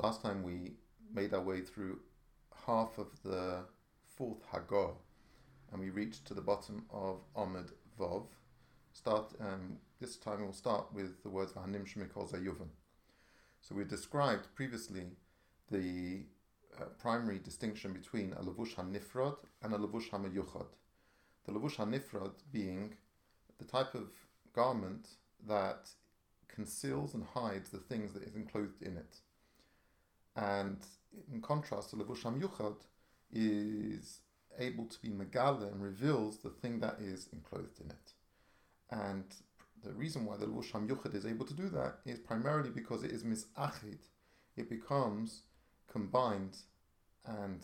Last time we made our way through half of the fourth Hagor, and we reached to the bottom of Ahmed Vov. Start um, this time we'll start with the words Vahanim Shemikol Zayuvan. So we described previously the uh, primary distinction between a levush hanifrod and a levush hamayuchad. The levush hanifrod being the type of garment that conceals and hides the things that is enclosed in it. And in contrast, the levush hamayuchad is able to be megala and reveals the thing that is enclosed in it. And the reason why the levush hamayuchad is able to do that is primarily because it is misachid. It becomes combined and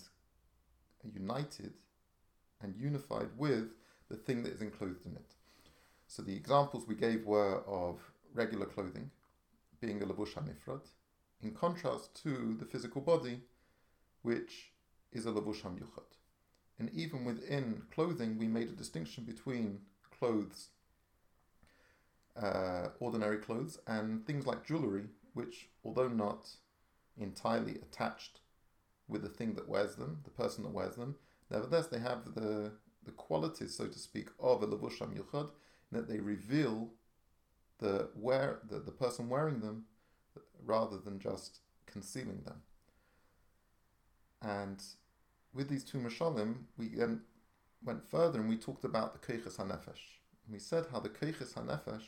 united and unified with the thing that is enclosed in it. So the examples we gave were of regular clothing being a lavush hanifrad, in contrast to the physical body, which is a lavush hamyuchat. And even within clothing, we made a distinction between clothes, uh, ordinary clothes, and things like jewelry, which, although not entirely attached with the thing that wears them, the person that wears them. Nevertheless, they have the, the qualities, so to speak, of a levusham yuchad, in that they reveal the wear the, the person wearing them rather than just concealing them. And with these two mashalim, we then went further and we talked about the keiches hanefesh. We said how the keiches hanefesh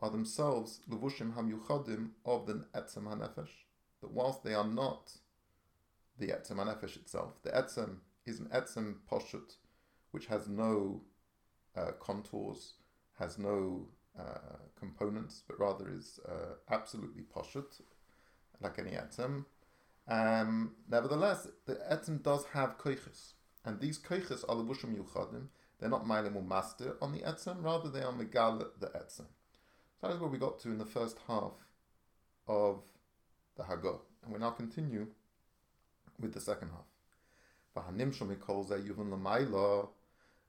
are themselves levushim hamyuchadim of the etzem hanefesh. That whilst they are not the etzem hanefesh itself, the etzem is an etzem poshut, which has no uh, contours, has no uh, components, but rather is uh, absolutely poshut, like any atom. Um, nevertheless, the atom does have koiches, and these koiches are levushim yuchadim. They're not mailim or master on the etzem, rather they are megal the etzem. So that is where we got to in the first half of the Hagah. And we now continue with the second half.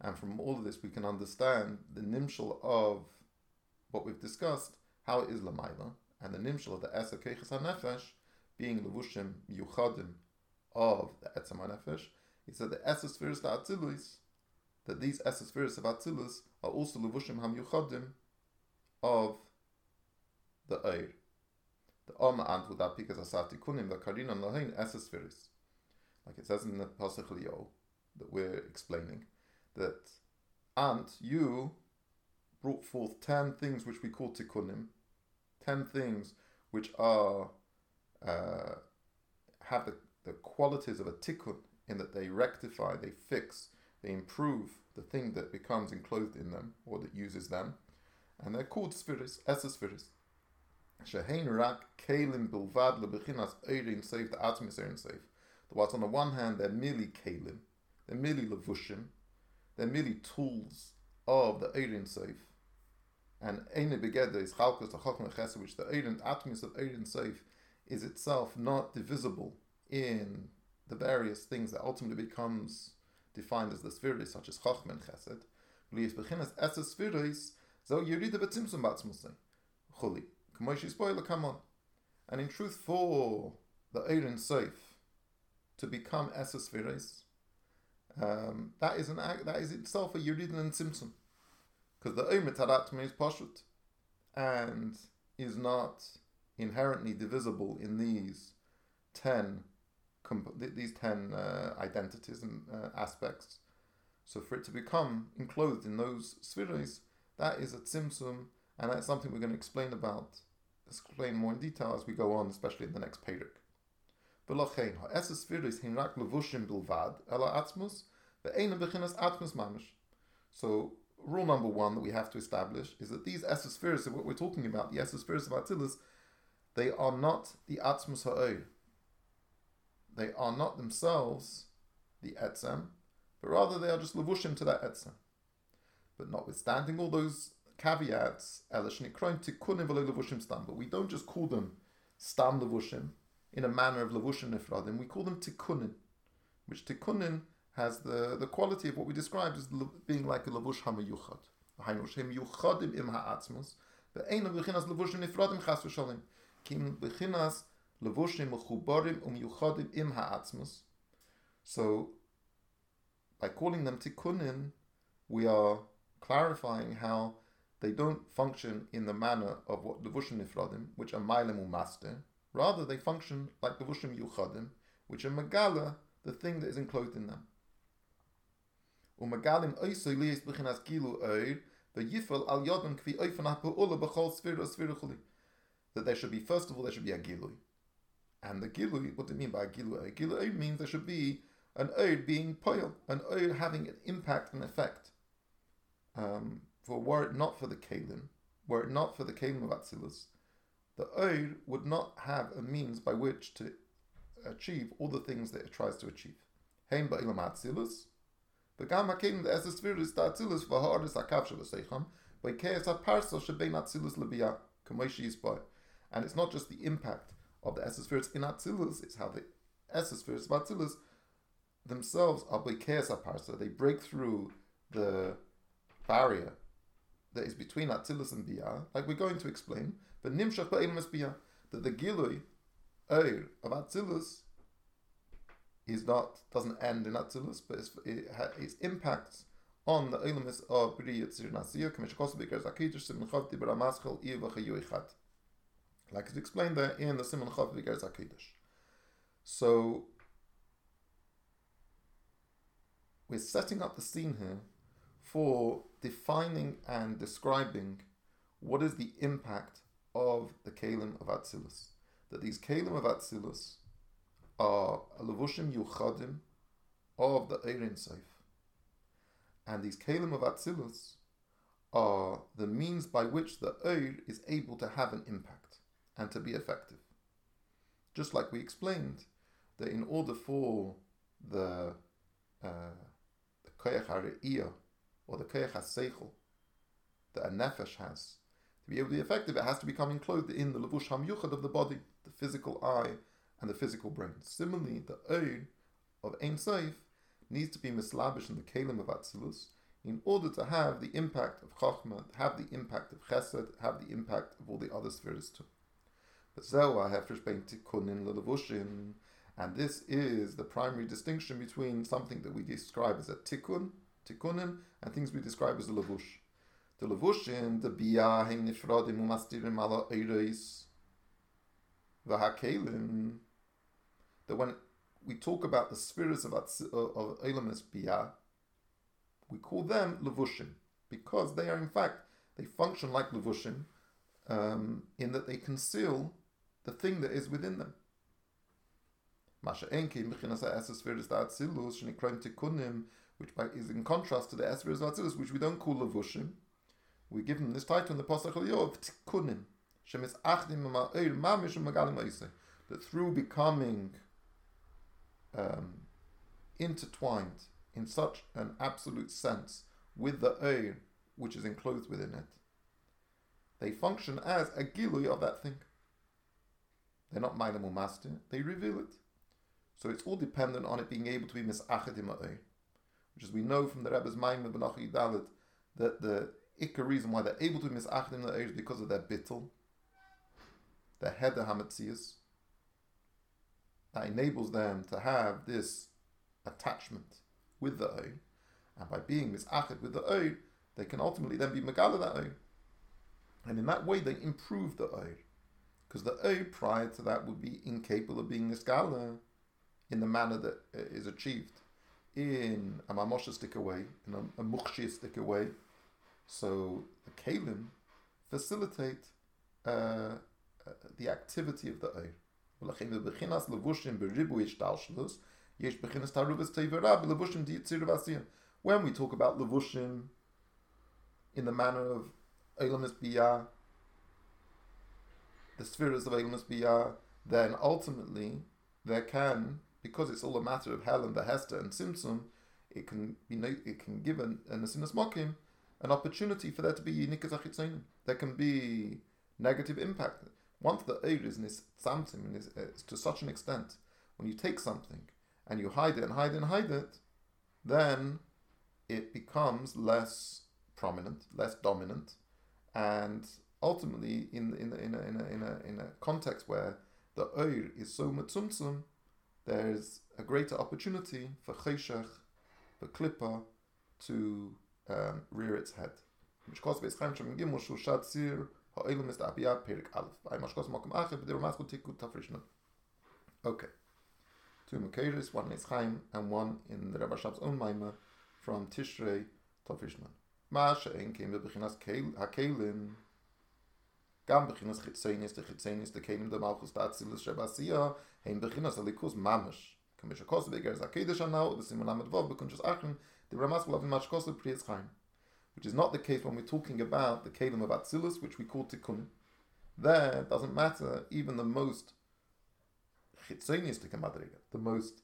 And from all of this, we can understand the nimshal of what we've discussed, how it is lamaila, and the nimshal of the esa keiches hanefesh being levushim yuchadim of the etzem hanefesh. He said the esa spheres atzilis, that these esa spheres of atzilis are also levushim ham yuchadim of the Eir. The Oma antwoord dat pikas asati kunim the karina lohein esa spheres like it says in the Pasach Leo that we're explaining, that Ant, you brought forth ten things which we call tikkunim, ten things which are uh, have the, the qualities of a tikkun in that they rectify, they fix, they improve the thing that becomes enclosed in them or that uses them, and they're called spheres, essa spheres. Shehein rak kelim bilvad lebechinas eirin safe the atmis eirin safe whilst on the one hand they're merely kalim, they're merely levushim, they're merely tools of the Eirin Seif. And Eine Begeda is Chalkos, the Chachma Chesed, which the Eirin, Atmis of Eirin Seif is itself not divisible in the various things that ultimately becomes defined as the spheres, such as Chachma and Chesed. Lies beginnes esse spheres, so Yerida betzimsum batzmusay. Chuli. Kamoishi spoiler, come on. And in truth, for the Eirin Seif, to become Esespheres, um, that is an act, that is itself a Yeridin and tzimtzum. Because the umm Omer Taratme is Pashut and is not inherently divisible in these 10 comp- these 10 uh, identities and uh, aspects. So for it to become enclosed in those spheres, that is a tzimtzum, and that's something we're going to explain about, explain more in detail as we go on, especially in the next perek. V'lochein ha'es spheres hin levushim bilvad ela atzmus ve'ein bechinas mamish. So rule number one that we have to establish is that these Esser spheres, of what we're talking about, the Esser spheres of Atzilus, they are not the Atzmus Ha'oy. They are not themselves the Etzem, but rather they are just Levushim to that Etzem. But notwithstanding all those caveats, but we don't just call them Stam Levushim, in a manner of levushim nifradim. We call them tikkunin, which tikkunin has the, the quality of what we described as being like a levush hamayuchad. Hainu yuchadim im ha'atzmus, ve'einu b'chinas levushim nifradim chas v'shalim. Kim b'chinas levushim mechubarim umyuchadim im ha'atzmus. So, by calling them tikkunin, we are clarifying how they don't function in the manner of what levushim nifradim, which are mailim master. Rather, they function like levushim yuchadim, which are megala, the thing that is enclosed in them. Oir. That there should be, first of all, there should be a gilui. And the gilui, what do you mean by a gilui? A gilui means there should be an oid being poil, an oid having an impact and effect. Um, for were it not for the kalim, were it not for the kalim of Atzilus, the oid would not have a means by which to achieve all the things that it tries to achieve. Heim ba'ilam Atzilus, the Gam HaKedim, the Eses Virus, the Atzilus, Vahoris HaKav Shabasecham, Veikeis parso Shebein Atzilus Lebiyah, Kamoishi by And it's not just the impact of the Eses in Atzilus, it's how the Eses of Atzilus themselves are Veikeis parso. They break through the barrier that is between Atzilus and biya, like we're going to explain, but Nimshach must be that the Gilui, er of Atzilus, is not doesn't end in Atzilus, but it's, it ha, its impacts on the Eilumis of Bri Yitzir Nasir, Kamishkos Beker Zakidish, Simon Chav Dibra Maschel, Iva. Like it's explained there in the Simon Chav Beker Zakidish. So, we're setting up the scene here for defining and describing what is the impact of the Kalim of Atzilus. That these Kalim of Atzilus are levushim yuchadim of the Eirin Seif. And these kalim of Atzilus are the means by which the Eir is able to have an impact and to be effective. Just like we explained that in order for the uh, the koyach or the koyach seichel that a nefesh has to be able to be effective, it has to become enclosed in the levush hamyuchad of the body, the physical eye, and the physical brain. Similarly, the Eid of Ein Seif needs to be mislabish in the Kalim of Atzilus in order to have the impact of Chachma, have the impact of Chesed, have the impact of all the other spheres too. And this is the primary distinction between something that we describe as a tikkun, tikkunim, and things we describe as a levush. The levushin, the biyah, nifradim umastirim ala eireis, v'hakelim, that when we talk about the spirits of, of Elamis we call them Levushim, because they are in fact, they function like Levushim, um, in that they conceal the thing that is within them. Which is in contrast to the Esespheres Atzilus, which we don't call Levushim. We give them this title in the Pasach of Tikunim, that through becoming um, intertwined in such an absolute sense with the Eir which is enclosed within it. They function as a gilui of that thing. They're not Mailam master, they reveal it. So it's all dependent on it being able to be misachet im which as we know from the Rebbe's Maim of Benachi Dalit, that the ikka reason why they're able to be misachet im is because of their bittel, their header hametzias, that enables them to have this attachment with the Oid. And by being misached with the Oid, they can ultimately then be Megala that Oid. And in that way, they improve the Oid. Because the Oid prior to that would be incapable of being Niskala in the manner that is achieved in a mamoshistic way, in a, a mukshistic way. So the Kalim facilitate uh, uh, the activity of the Oid. ולכן בבחינס לבושים בריבוי השתלשלוס, יש בחינס תערובס בלבושים When we talk about levushim in the manner of Eilamis Biyah, the spheres of Eilamis Biyah, then ultimately there can, because it's all a matter of Helen, the Hester, and tzimtzum, it can be it can give an, an Asinas Mokim an opportunity for there to be Nikas Achitzonim. There can be negative impact. Once the Eir is nitzamtim is, to such an extent, when you take something and you hide it and hide it and hide it, then it becomes less prominent, less dominant, and ultimately, in in in a, in a, in a, in a context where the oir is so mutzumtzum, there's a greater opportunity for cheshach, for klippa, to um, rear its head. Oilu mis tapi ya perik alf. Ay mashkos mokum ache, bide romas gu tiku tafrishna. Okay. Two mukeiris, one in Yitzchayim, and one in the Rebbe Shab's own maima, from Tishrei tafrishna. Ma she'en keim bebechinas ha-keilin, gam bechinas chitzenis, de chitzenis, de keilin, de malchus tatsilis shebasiyo, heim bechinas ha-likus mamash. Kamisha kosu begeres ha-keidish anau, de simulam advov, bekunches achen, de romas gu lafim mashkos le-pri Which is not the case when we're talking about the Kalim of Atzilus, which we call Tikkun. There, doesn't matter, even the most chitzonistic madrega, the most,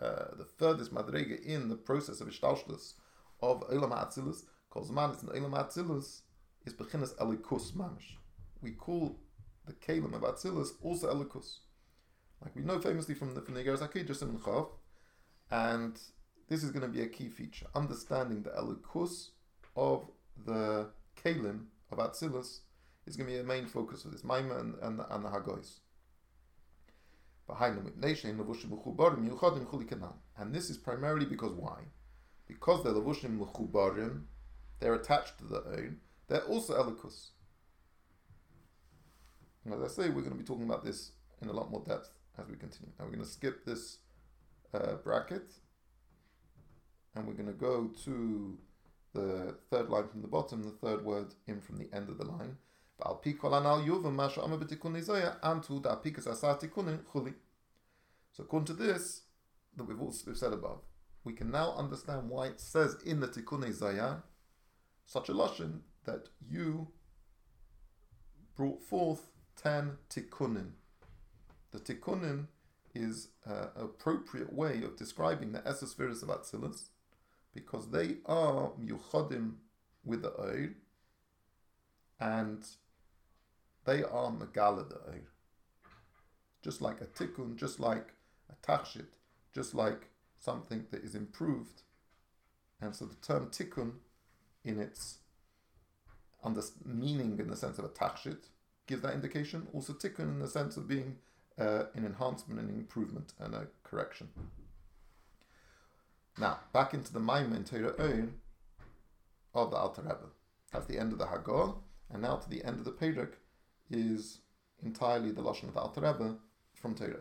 uh, the furthest madrega in the process of ishtalshlus of Elam Atzilus, calls man is in Elam Atzilus, is beginnes elikus mamish. We call the Kalim of Atzilus also elikus. Like we know famously from the the just in Chav, and this is going to be a key feature. Understanding the elikus of the Kalim of Atzilus is going to be a main focus of this Maima and, and, and the Hagois. And this is primarily because why? Because they're levushim mechubarim, they're attached to the own, they're also elikus. And as I say, we're going to be talking about this in a lot more depth as we continue. Now we're going to skip this uh, bracket and we're going to go to the third line from the bottom, the third word in from the end of the line. So according to this, that we've also we've said above, we can now understand why it says in the Tikkun Zaya such a lashon that you brought forth ten tikkunin. The tikkunin is an appropriate way of describing the Esespheres of Atzilus because they are miyuchadim with the oil and they are megala the. Just like a tikkun, just like a tachshit, just like something that is improved. And so the term tikkun in its under meaning in the sense of a tachshit gives that indication. Also tikkun in the sense of being uh, an enhancement, an improvement, and a correction. Now, back into the Maimon Torah Ohr of the Alter Rebbe. That's the end of the Hagor, and now to the end of the Perek is entirely the Lashon of the Alter Rebbe from Torah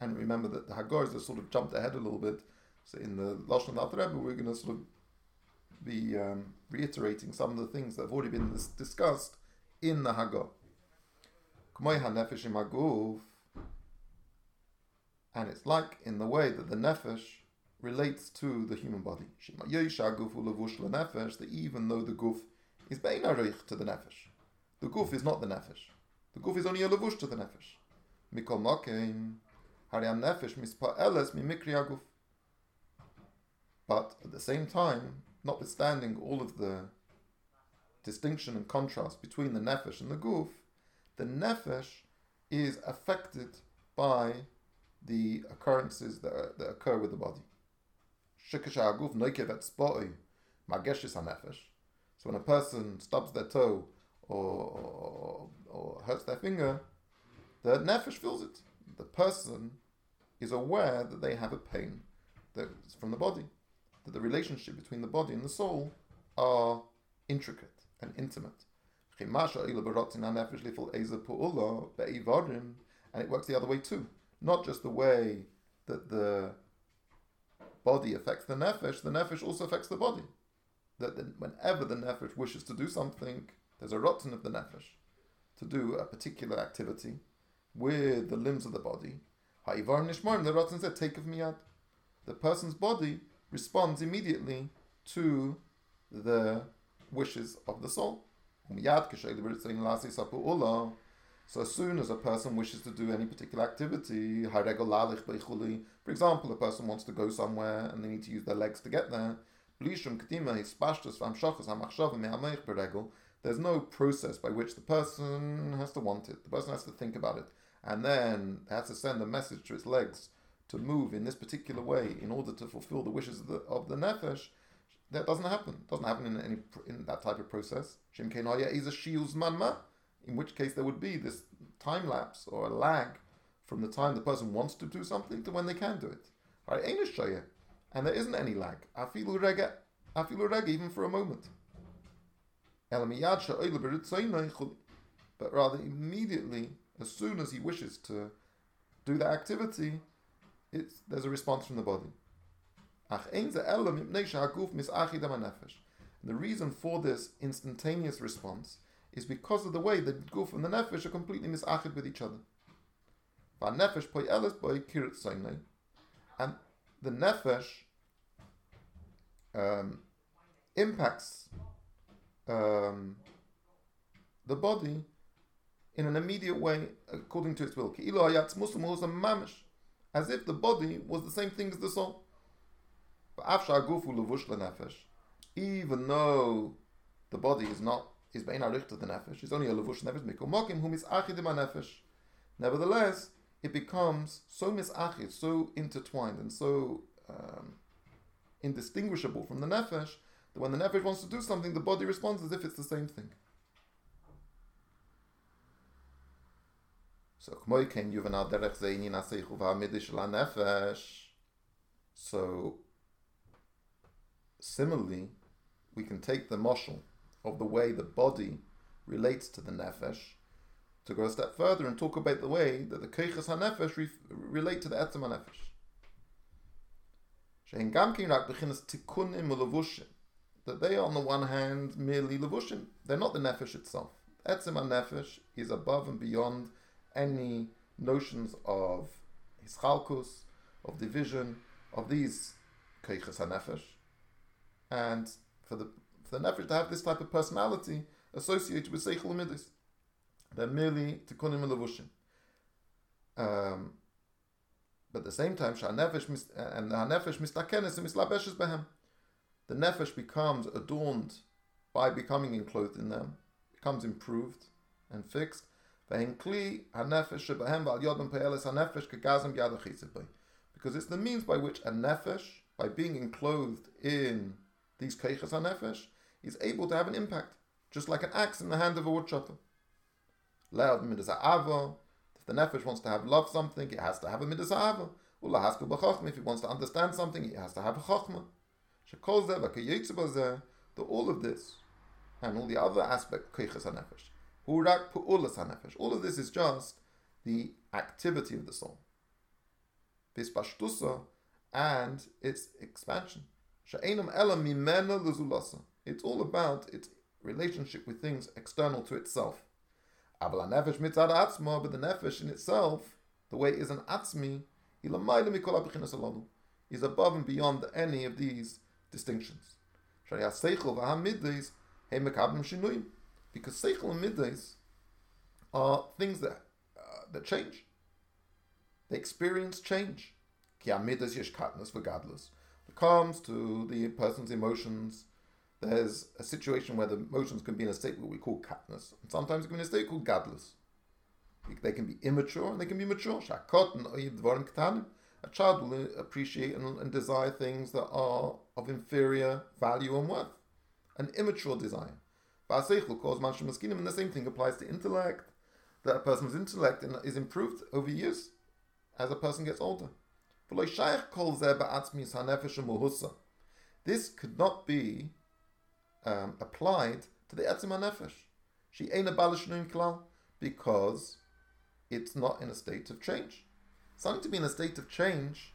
And remember that the Hagor has sort of jumped ahead a little bit. So in the Lashon of the Alter Rebbe, we're going to sort of be um, reiterating some of the things that have already been dis- discussed in the Hagor. And it's like in the way that the nefesh relates to the human body. That even though the guf is beinarich to the nefesh, the guf is not the nefesh. The guf is only a levush to the nefesh. Mikol makein hariam nefesh mispa'eles mimikri aguf. But at the same time, notwithstanding all of the distinction and contrast between the nefesh and the guf, the nefesh is affected by the occurrences that, are, that occur with the body. So when a person stubs their toe or, or, or hurts their finger, the nefesh feels it. The person is aware that they have a pain that's from the body, that the relationship between the body and the soul are intricate and intimate. And it works the other way too not just the way that the body affects the nefesh, the nefesh also affects the body. That the, whenever the nefesh wishes to do something, there's a rotten of the nefesh to do a particular activity with the limbs of the body. Ha'ivar nishmarim, the rotten said, take of miyad. The person's body responds immediately to the wishes of the soul. Um, So as soon as a person wishes to do any particular activity, for example, a person wants to go somewhere and they need to use their legs to get there, there's no process by which the person has to want it. The person has to think about it. And then has to send a message to its legs to move in this particular way in order to fulfill the wishes of the, of the nefesh. That doesn't happen. It doesn't happen in any in that type of process in which case there would be this time lapse or a lag from the time the person wants to do something to when they can do it. Right? And there isn't any lag. Afilu rega, afilu rega, even for a moment. But rather immediately, as soon as he wishes to do the activity, it's, there's a response from the body. And the reason for this instantaneous response is because of the way the guf and the nefesh are completely misachid with each other. And the nefesh um, impacts um, the body in an immediate way according to its will. As if the body was the same thing as the soul. Nefesh, even though the body is not is bein aricht the nefesh, it's only a levush nefesh mikol is achidim nefesh. Nevertheless, it becomes so misachid, so intertwined, and so um, indistinguishable from the nefesh that when the nefesh wants to do something, the body responds as if it's the same thing. So, so similarly, we can take the moshel of the way the body relates to the nefesh to go a step further and talk about the way that the keiches hanefesh re- relate to the etzem hanefesh. That they are on the one hand merely levushim. They're not the nefesh itself. Etzem hanefesh is above and beyond any notions of hischalkus, of division, of these keiches hanefesh. And for the for the nefesh to have this type of personality associated with seichel midis. They're merely tikkunim levushim. Um, but at the same time, nefesh and the nefesh mistakenes and mislabeshes behem. The nefesh becomes adorned by becoming enclosed in them, becomes improved and fixed. Because it's the means by which a nefesh, by being enclosed in these keiches nefesh, is able to have an impact, just like an axe in the hand of a woodchopper. Le'ad midas. If the nefesh wants to have love something, it has to have a midas ava. If he wants to understand something, it has to have a chachma. That all of this and all the other aspects, keiches hanefesh, hurak pu'ulas hanefesh, all of this is just the activity of the soul. Vispashtusa and its expansion. It's all about its relationship with things external to itself. Abla nefesh mitzad atzma, but the nefesh in itself, the way it is an atzmi, is above and beyond any of these distinctions. Because seichel and middays are things that uh, that change. They experience change. It comes to the person's emotions there's a situation where the emotions can be in a state what we call katnus, and sometimes it can be in a state called gadlus. They can be immature and they can be mature. A child will appreciate and, and desire things that are of inferior value and worth. An immature desire. And the same thing applies to intellect, that a person's intellect is improved over years as a person gets older. This could not be um, applied to the Etzim Nefesh. She ain't a Balashnuim Klal because it's not in a state of change. Something to be in a state of change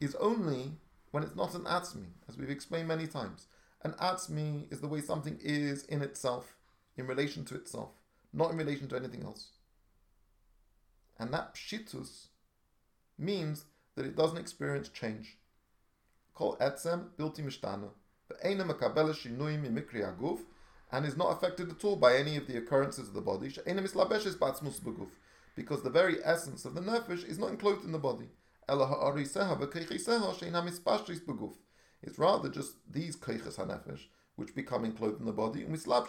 is only when it's not an Atzmi, as we've explained many times. An Atzmi is the way something is in itself, in relation to itself, not in relation to anything else. And that Pshitus means that it doesn't experience change. Call Etzem Bilti Mishtana and is not affected at all by any of the occurrences of the body. Because the very essence of the nefesh is not enclosed in the body. It's rather just these keiches hanefesh which become enclosed in the body and. So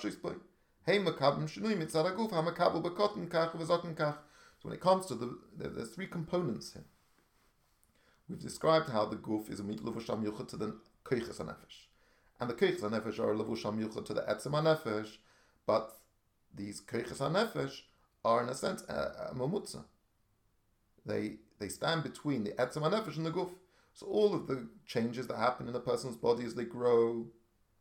when it comes to the, there's three components here. We've described how the guf is a yuchad to the keiches hanefesh and the Keichs nefesh are levush yuchad to the Etzem nefesh, but these Keiches HaNefesh are in a sense a, a mamutza. They they stand between the Etzem HaNefesh and the Guf. So all of the changes that happen in a person's body as they grow,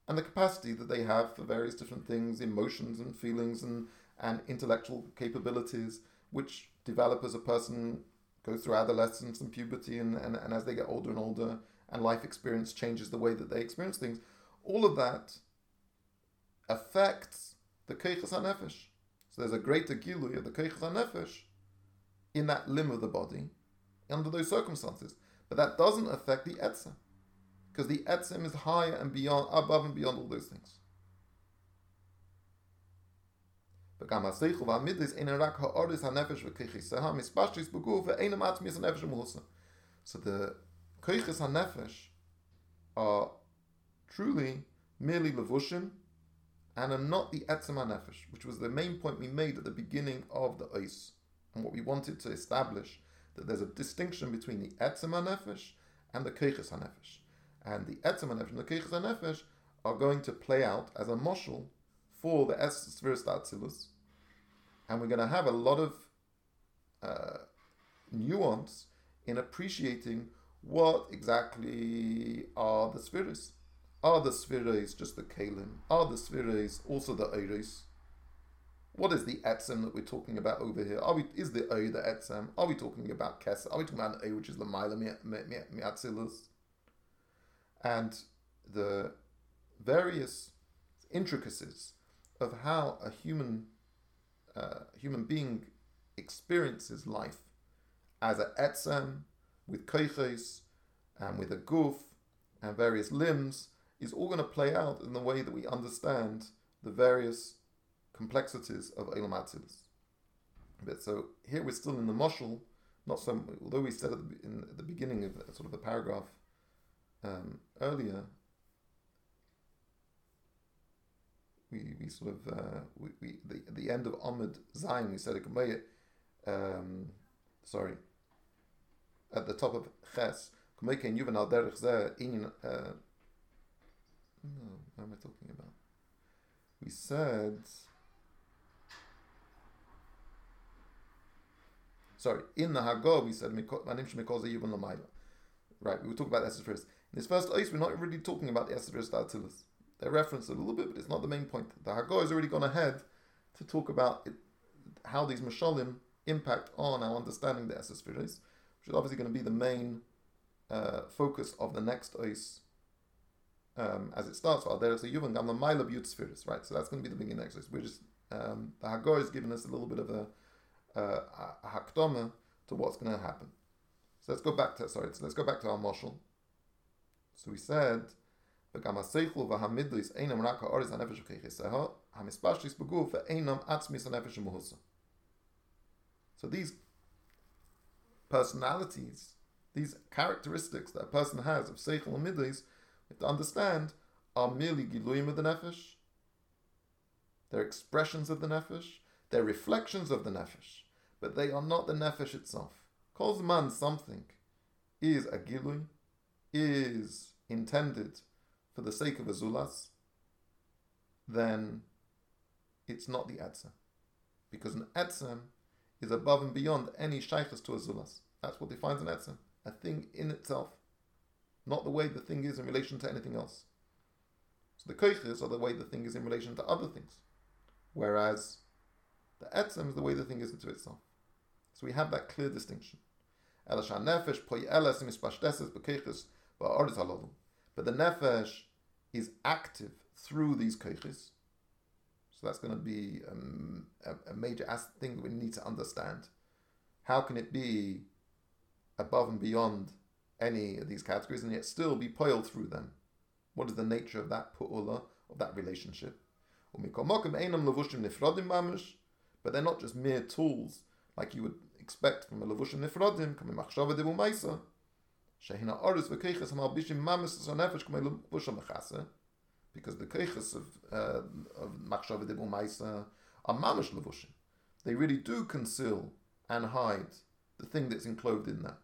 and the capacity that they have for various different things, emotions and feelings and, and intellectual capabilities, which develop as a person goes through adolescence and puberty and, and, and as they get older and older, and life experience changes the way that they experience things. All of that affects the Keichas HaNefesh. So there's a greater gilui of the Keichas HaNefesh in that limb of the body under those circumstances. But that doesn't affect the Etzem. Because the Etzem is higher and beyond, above and beyond all those things. So the Keiches HaNefesh are truly merely levushim and are not the etzem nefesh, which was the main point we made at the beginning of the ois, and what we wanted to establish that there's a distinction between the etzem nefesh and the keiches nefesh, and the etzem nefesh and the keiches nefesh are going to play out as a moshul for the Esferis Atzilus, and we're going to have a lot of uh, nuance in appreciating what exactly are the spheres are the spheres just the kalim? Are the spheres also the iris? What is the etzem that we're talking about over here? Are we is the o the etzem? Are we talking about kes? Are we talking about a which is the mila miatzilus? And the various intricacies of how a human uh, human being experiences life as an etzem with koiches and with a guf and various limbs is all going to play out in the way that we understand the various complexities of Eilam Atzilus. But so here we're still in the moshul, not so. Although we said at the, in the beginning of sort of the paragraph um, earlier, we, we sort of uh, we, we the the end of Ahmed Zayin we said it um, sorry at the top of Ches Kumayke Yuvan Al Derech Zeh uh, no, what am I talking about? We said. Sorry, in the Haggadah we said. Right, we were talking about Esther first. In this first ice, we're not really talking about the Esther first Artilis. They're referenced a little bit, but it's not the main point. The Haggadah has already gone ahead to talk about it, how these Mashalim impact on our understanding the Esther which is obviously going to be the main uh, focus of the next ice um, as it starts, right? So that's going to be the beginning of the. We're just, um, the Hagor is giving us a little bit of a, uh, a hakdama to what's going to happen. So let's go back to, sorry, so let's go back to our marshal. So we said, so these personalities, these characteristics that a person has of seichel and midlis, have to understand, are merely giluyim of the nefesh. They're expressions of the nefesh. They're reflections of the nefesh. But they are not the nefesh itself. Calls man something is a gilui, is intended for the sake of a zulas, then it's not the etzem. Because an etzem is above and beyond any shaykhs to a zulas. That's what defines an etzem. A thing in itself not the way the thing is in relation to anything else. So the koiches are the way the thing is in relation to other things, whereas the etzem is the way the thing is into itself. So we have that clear distinction. But the nefesh is active through these koiches. So that's going to be um, a, a, major thing that we need to understand. How can it be above and beyond any of these categories and yet still be poiled through them. What is the nature of that pu'ula, of that relationship? But they're not just mere tools like you would expect from a levushim nifradim, coming machshava debu maisa. Shehina v'keiches mamis levushim mechase. Because the keiches of, uh, of machshava are mamish levushim. They really do conceal and hide the thing that's enclosed in that.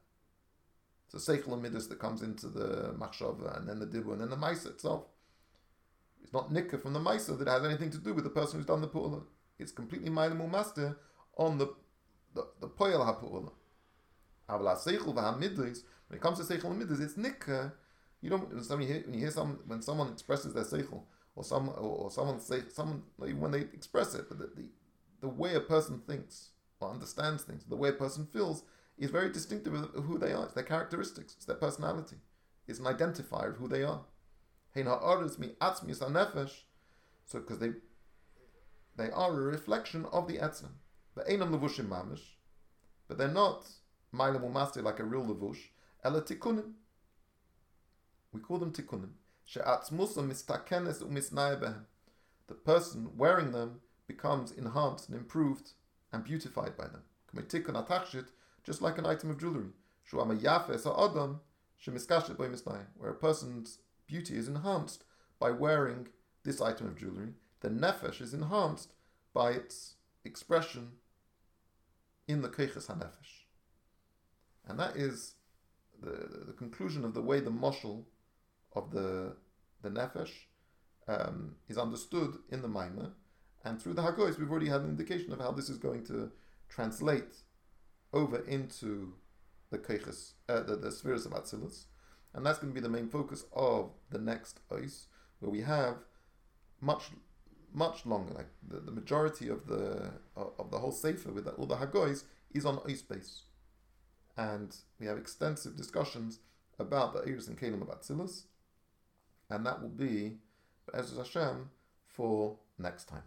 A seichel midas that comes into the machshava and then the dibu and then the maisa itself. It's not nikka from the maisa that has anything to do with the person who's done the pu'ula. It's completely Mailim Master on the the, the Poyal HaPu'ula. Aval HaSeichel v'HaMidris, when it comes to Seichel and Midris, it's Nikka. You don't, when you hear, when you hear some, when someone expresses their Seichel, or some, or, or someone say, someone, like when they express it, but the, the, the way a person thinks or understands things, the way a person feels, is very distinctive of who they are. It's their characteristics, it's their personality. It's an identifier of who they are. So, because they they are a reflection of the etzem. The einam levushim mamish, but they're not mailam umasti like a real levush. Ela tikunim. We call them tikunim. The person wearing them becomes enhanced and improved and beautified by them. Just like an item of jewelry. Where a person's beauty is enhanced by wearing this item of jewelry, the nefesh is enhanced by its expression in the keiches hanefesh. And that is the, the conclusion of the way the moshel of the, the nefesh um, is understood in the Maimah. And through the Hagois, we've already had an indication of how this is going to translate over into the keiches, uh, the, the spheres of Atzilus. And that's going to be the main focus of the next ois, where we have much much longer. Like the, the majority of the of the whole sefer with all the hagois is on ois base, and we have extensive discussions about the Iris and Kalim of Atzilus, and that will be Ezra Hashem for next time.